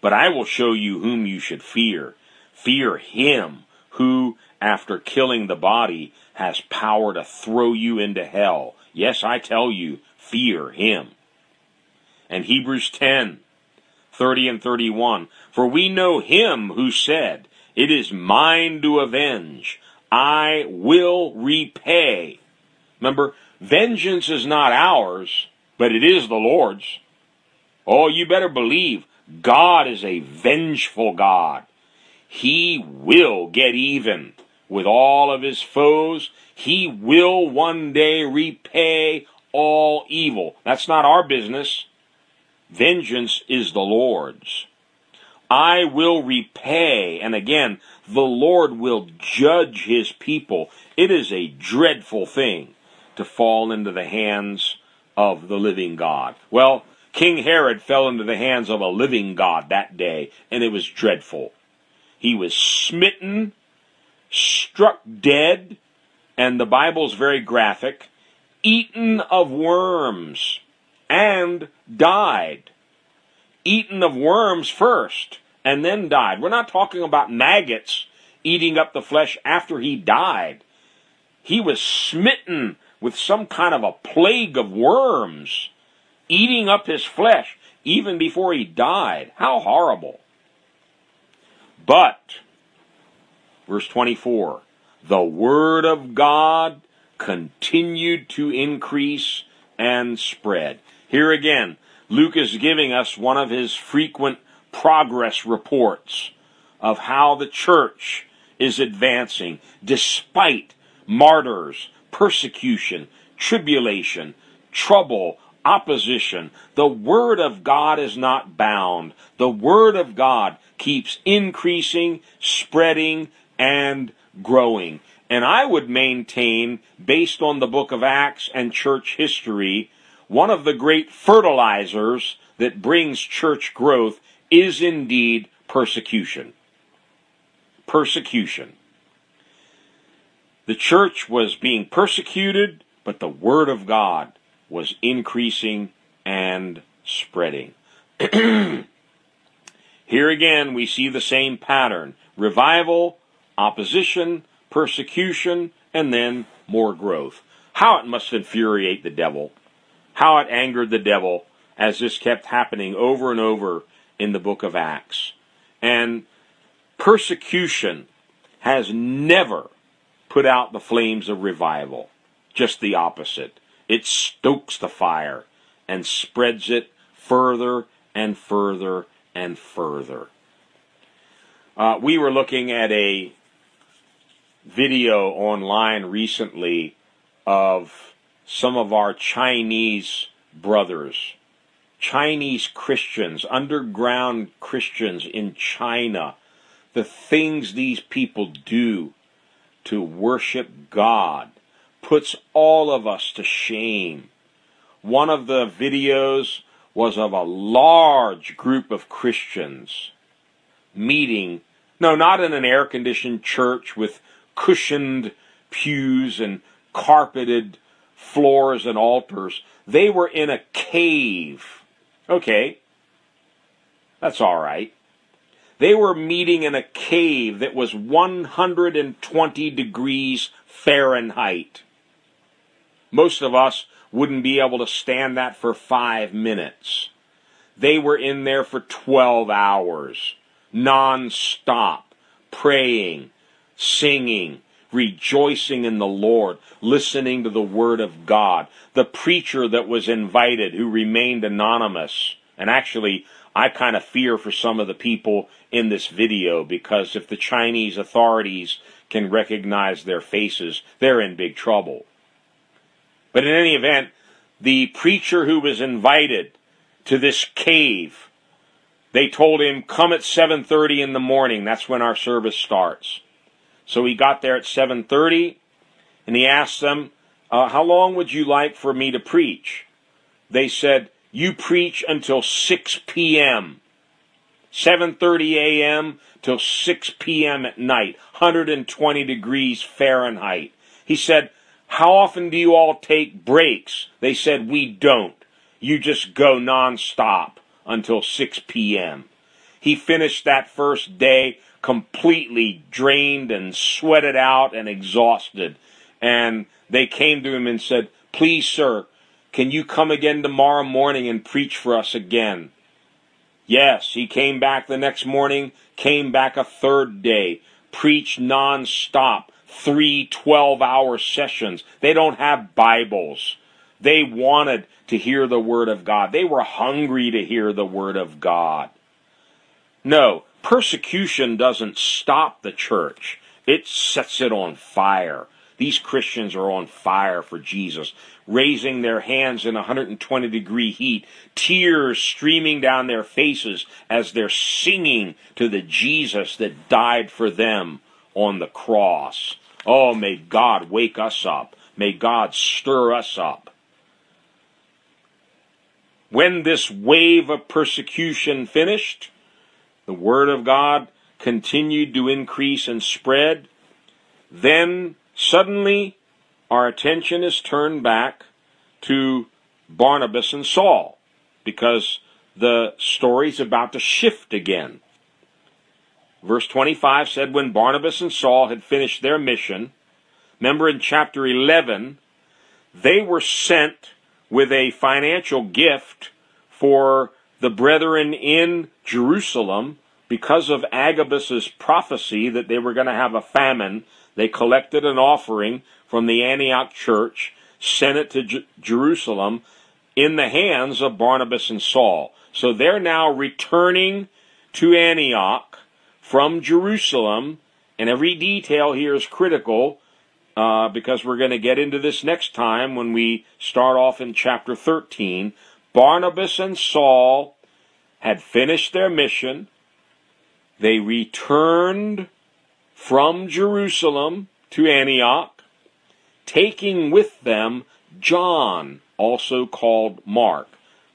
But I will show you whom you should fear. Fear him who, after killing the body, has power to throw you into hell. Yes, I tell you, fear him. And Hebrews 10, 30 and 31. For we know him who said, It is mine to avenge. I will repay. Remember, vengeance is not ours, but it is the Lord's. Oh, you better believe God is a vengeful God. He will get even with all of his foes. He will one day repay all evil. That's not our business. Vengeance is the Lord's. I will repay, and again, the Lord will judge his people. It is a dreadful thing to fall into the hands of the living God. Well, King Herod fell into the hands of a living God that day, and it was dreadful. He was smitten, struck dead, and the Bible's very graphic, eaten of worms, and died. Eaten of worms first, and then died. We're not talking about maggots eating up the flesh after he died. He was smitten with some kind of a plague of worms, eating up his flesh even before he died. How horrible. But, verse 24, the word of God continued to increase and spread. Here again, Luke is giving us one of his frequent progress reports of how the church is advancing despite martyrs, persecution, tribulation, trouble, opposition. The Word of God is not bound. The Word of God keeps increasing, spreading, and growing. And I would maintain, based on the book of Acts and church history, one of the great fertilizers that brings church growth is indeed persecution. Persecution. The church was being persecuted, but the Word of God was increasing and spreading. *clears throat* Here again, we see the same pattern revival, opposition, persecution, and then more growth. How it must infuriate the devil. How it angered the devil as this kept happening over and over in the book of Acts. And persecution has never put out the flames of revival. Just the opposite. It stokes the fire and spreads it further and further and further. Uh, we were looking at a video online recently of some of our Chinese brothers, Chinese Christians, underground Christians in China, the things these people do to worship God puts all of us to shame. One of the videos was of a large group of Christians meeting, no, not in an air conditioned church with cushioned pews and carpeted floors and altars. They were in a cave. Okay. That's all right. They were meeting in a cave that was 120 degrees Fahrenheit. Most of us wouldn't be able to stand that for five minutes. They were in there for 12 hours, non-stop, praying, singing, rejoicing in the Lord, listening to the Word of God. The preacher that was invited, who remained anonymous, and actually, I kind of fear for some of the people in this video because if the Chinese authorities can recognize their faces, they're in big trouble. But in any event, the preacher who was invited to this cave, they told him, come at 7.30 in the morning. That's when our service starts. So he got there at 7.30 and he asked them, uh, how long would you like for me to preach? They said, you preach until 6 p.m. 7:30 a.m. till 6 p.m. at night, 120 degrees Fahrenheit. He said, "How often do you all take breaks?" They said, "We don't. You just go nonstop until 6 p.m." He finished that first day completely drained and sweated out and exhausted. And they came to him and said, "Please, sir, can you come again tomorrow morning and preach for us again?" Yes, he came back the next morning, came back a third day, preached non-stop, three 12 hour sessions. They don't have Bibles. They wanted to hear the Word of God. They were hungry to hear the Word of God. No, persecution doesn't stop the church. It sets it on fire. These Christians are on fire for Jesus, raising their hands in 120 degree heat, tears streaming down their faces as they're singing to the Jesus that died for them on the cross. Oh, may God wake us up. May God stir us up. When this wave of persecution finished, the Word of God continued to increase and spread. Then Suddenly, our attention is turned back to Barnabas and Saul because the story's about to shift again. verse 25 said, when Barnabas and Saul had finished their mission, remember in chapter 11, they were sent with a financial gift for the brethren in Jerusalem because of Agabus's prophecy that they were going to have a famine. They collected an offering from the Antioch church, sent it to J- Jerusalem in the hands of Barnabas and Saul. So they're now returning to Antioch from Jerusalem, and every detail here is critical uh, because we're going to get into this next time when we start off in chapter 13. Barnabas and Saul had finished their mission. They returned from Jerusalem to Antioch, taking with them John, also called Mark.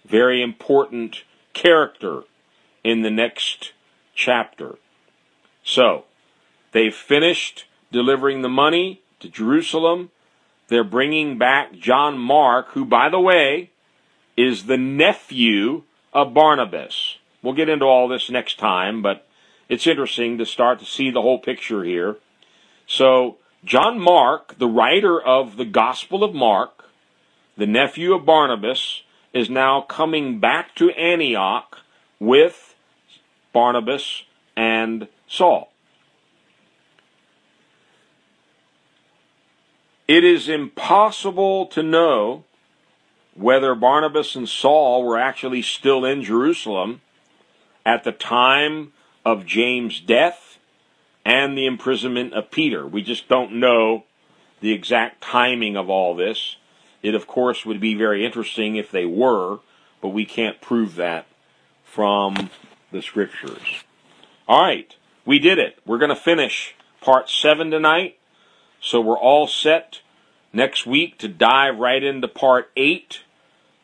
Very important character in the next chapter. So, they've finished delivering the money to Jerusalem. They're bringing back John Mark, who, by the way, is the nephew of Barnabas. We'll get into all this next time, but it's interesting to start to see the whole picture here. So, John Mark, the writer of the Gospel of Mark, the nephew of Barnabas, is now coming back to Antioch with Barnabas and Saul. It is impossible to know whether Barnabas and Saul were actually still in Jerusalem at the time of James' death and the imprisonment of Peter. We just don't know the exact timing of all this. It, of course, would be very interesting if they were, but we can't prove that from the scriptures. All right, we did it. We're going to finish part seven tonight. So we're all set next week to dive right into part 8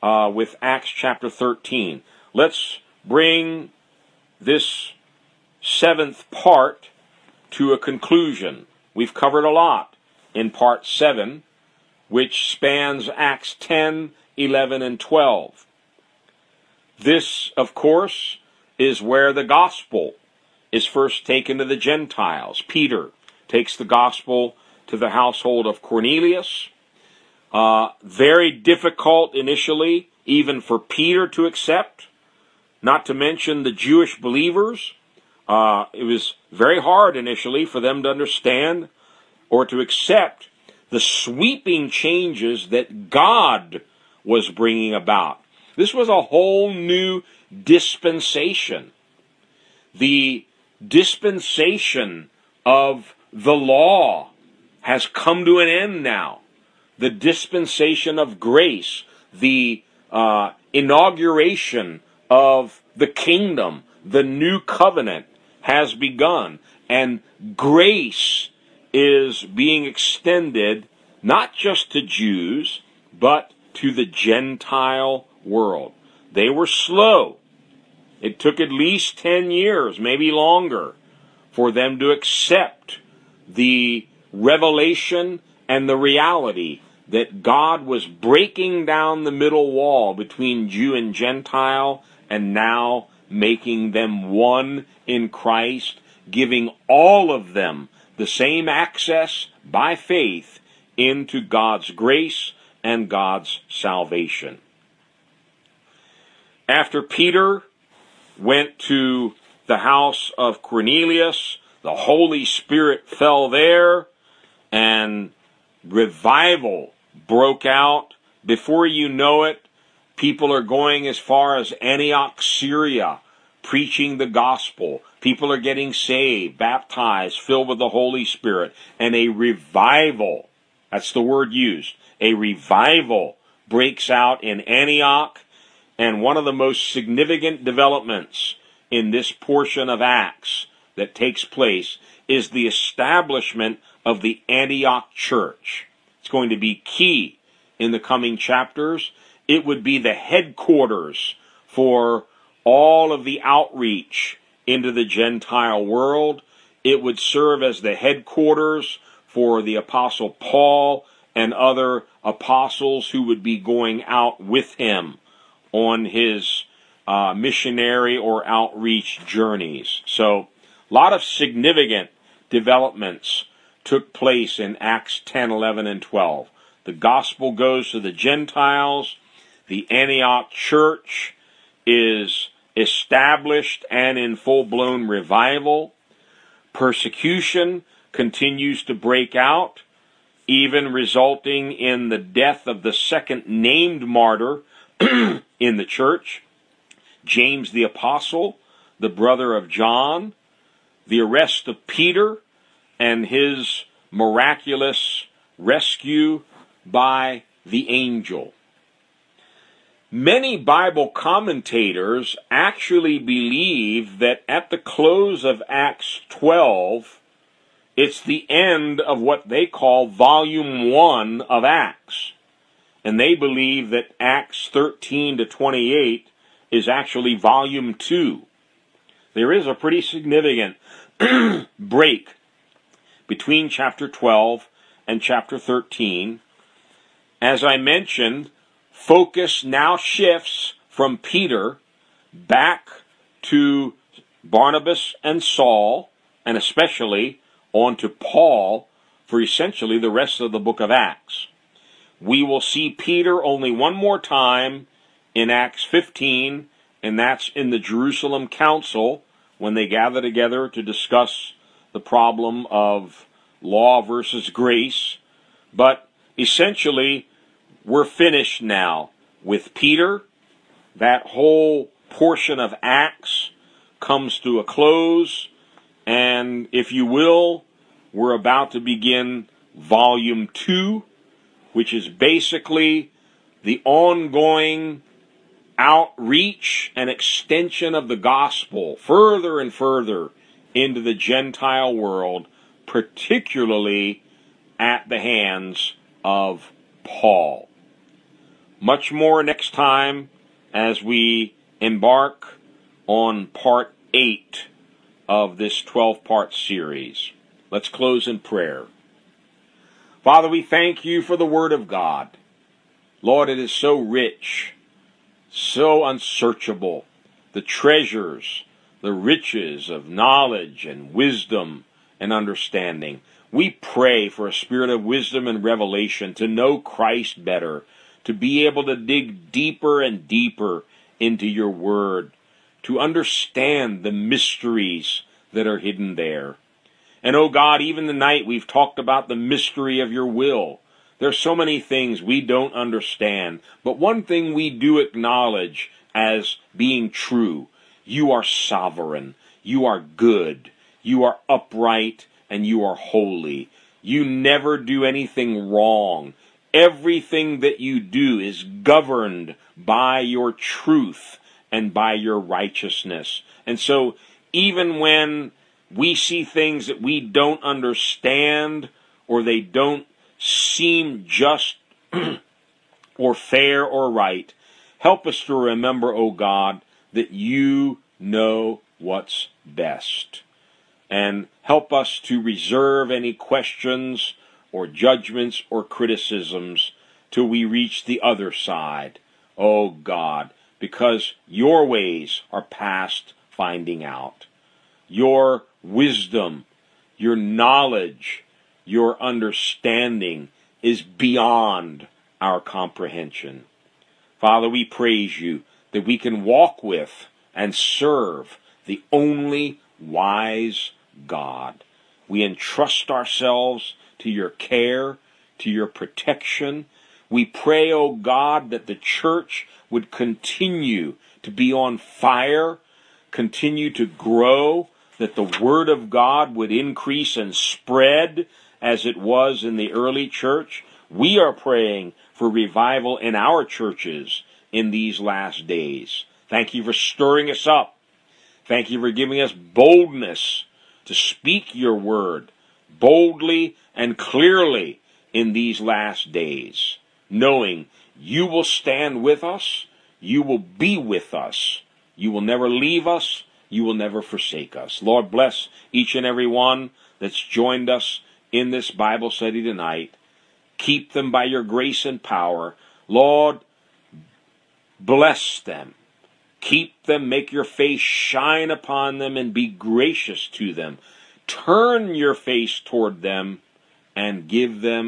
uh, with Acts chapter 13. Let's bring this seventh part to a conclusion. We've covered a lot in part 7, which spans Acts 10, 11, and 12. This, of course, is where the gospel is first taken to the Gentiles. Peter takes the gospel to the household of Cornelius. Uh, very difficult initially, even for Peter to accept, not to mention the Jewish believers. Uh, it was very hard initially for them to understand or to accept the sweeping changes that God was bringing about. This was a whole new dispensation. The dispensation of the law has come to an end now. The dispensation of grace, the uh, inauguration of the kingdom, the new covenant has begun. And grace is being extended not just to Jews, but to the Gentile world. They were slow. It took at least 10 years, maybe longer, for them to accept the revelation and the reality that God was breaking down the middle wall between Jew and Gentile and now making them one in Christ, giving all of them the same access by faith into God's grace and God's salvation. After Peter went to the house of Cornelius, the Holy Spirit fell there and revival broke out. Before you know it, people are going as far as Antioch, Syria, preaching the gospel. People are getting saved, baptized, filled with the Holy Spirit, and a revival, that's the word used, a revival breaks out in Antioch. And one of the most significant developments in this portion of Acts that takes place is the establishment of the Antioch church. It's going to be key in the coming chapters. It would be the headquarters for all of the outreach into the Gentile world. It would serve as the headquarters for the Apostle Paul and other apostles who would be going out with him on his uh, missionary or outreach journeys. So A lot of significant developments took place in Acts 10, 11, and 12. The gospel goes to the Gentiles. The Antioch church is established and in full blown revival. Persecution continues to break out, even resulting in the death of the second named martyr *clears throat* in the church, James the Apostle, the brother of John, the arrest of Peter, and his miraculous rescue by the angel. Many Bible commentators actually believe that at the close of Acts 12, it's the end of what they call volume 1 of Acts. And they believe that Acts 13 to 28 is actually volume 2. There is a pretty significant *clears throat* break between chapter 12 and chapter 13. As I mentioned, focus now shifts from Peter back to Barnabas and Saul, and especially on to Paul for essentially the rest of the book of Acts. We will see Peter only one more time in Acts 15, and that's in the Jerusalem Council when they gather together to discuss the problem of law versus grace. But essentially, we're finished now with Peter. That whole portion of Acts comes to a close. And if you will, we're about to begin volume two, which is basically the ongoing outreach and extension of the gospel further and further into the Gentile world, particularly at the hands of Paul. Much more next time as we embark on part 8 of this 12 part series. Let's close in prayer. Father, we thank you for the Word of God. Lord, it is so rich, so unsearchable. The treasures, the riches of knowledge and wisdom and understanding. We pray for a spirit of wisdom and revelation to know Christ better to be able to dig deeper and deeper into your word, to understand the mysteries that are hidden there. And oh God, even tonight we've talked about the mystery of your will. There's so many things we don't understand, but one thing we do acknowledge as being true. You are sovereign. You are good. You are upright and you are holy. You never do anything wrong everything that you do is governed by your truth and by your righteousness. And so, even when we see things that we don't understand or they don't seem just *clears throat* or fair or right, help us to remember, O oh God, that you know what's best. And help us to reserve any questions or judgments or criticisms till we reach the other side. Oh God, because your ways are past finding out. Your wisdom, your knowledge, your understanding is beyond our comprehension. Father, we praise you that we can walk with and serve the only wise God. We entrust ourselves to your care, to your protection. We pray, O oh God, that the church would continue to be on fire, continue to grow, that the Word of God would increase and spread as it was in the early church. We are praying for revival in our churches in these last days. Thank you for stirring us up. Thank you for giving us boldness to speak your word boldly and clearly in these last days, knowing you will stand with us, you will be with us, you will never leave us, you will never forsake us. Lord, bless each and every one that's joined us in this Bible study tonight. Keep them by your grace and power. Lord, bless them. Keep them, make your face shine upon them, and be gracious to them. Turn your face toward them and give them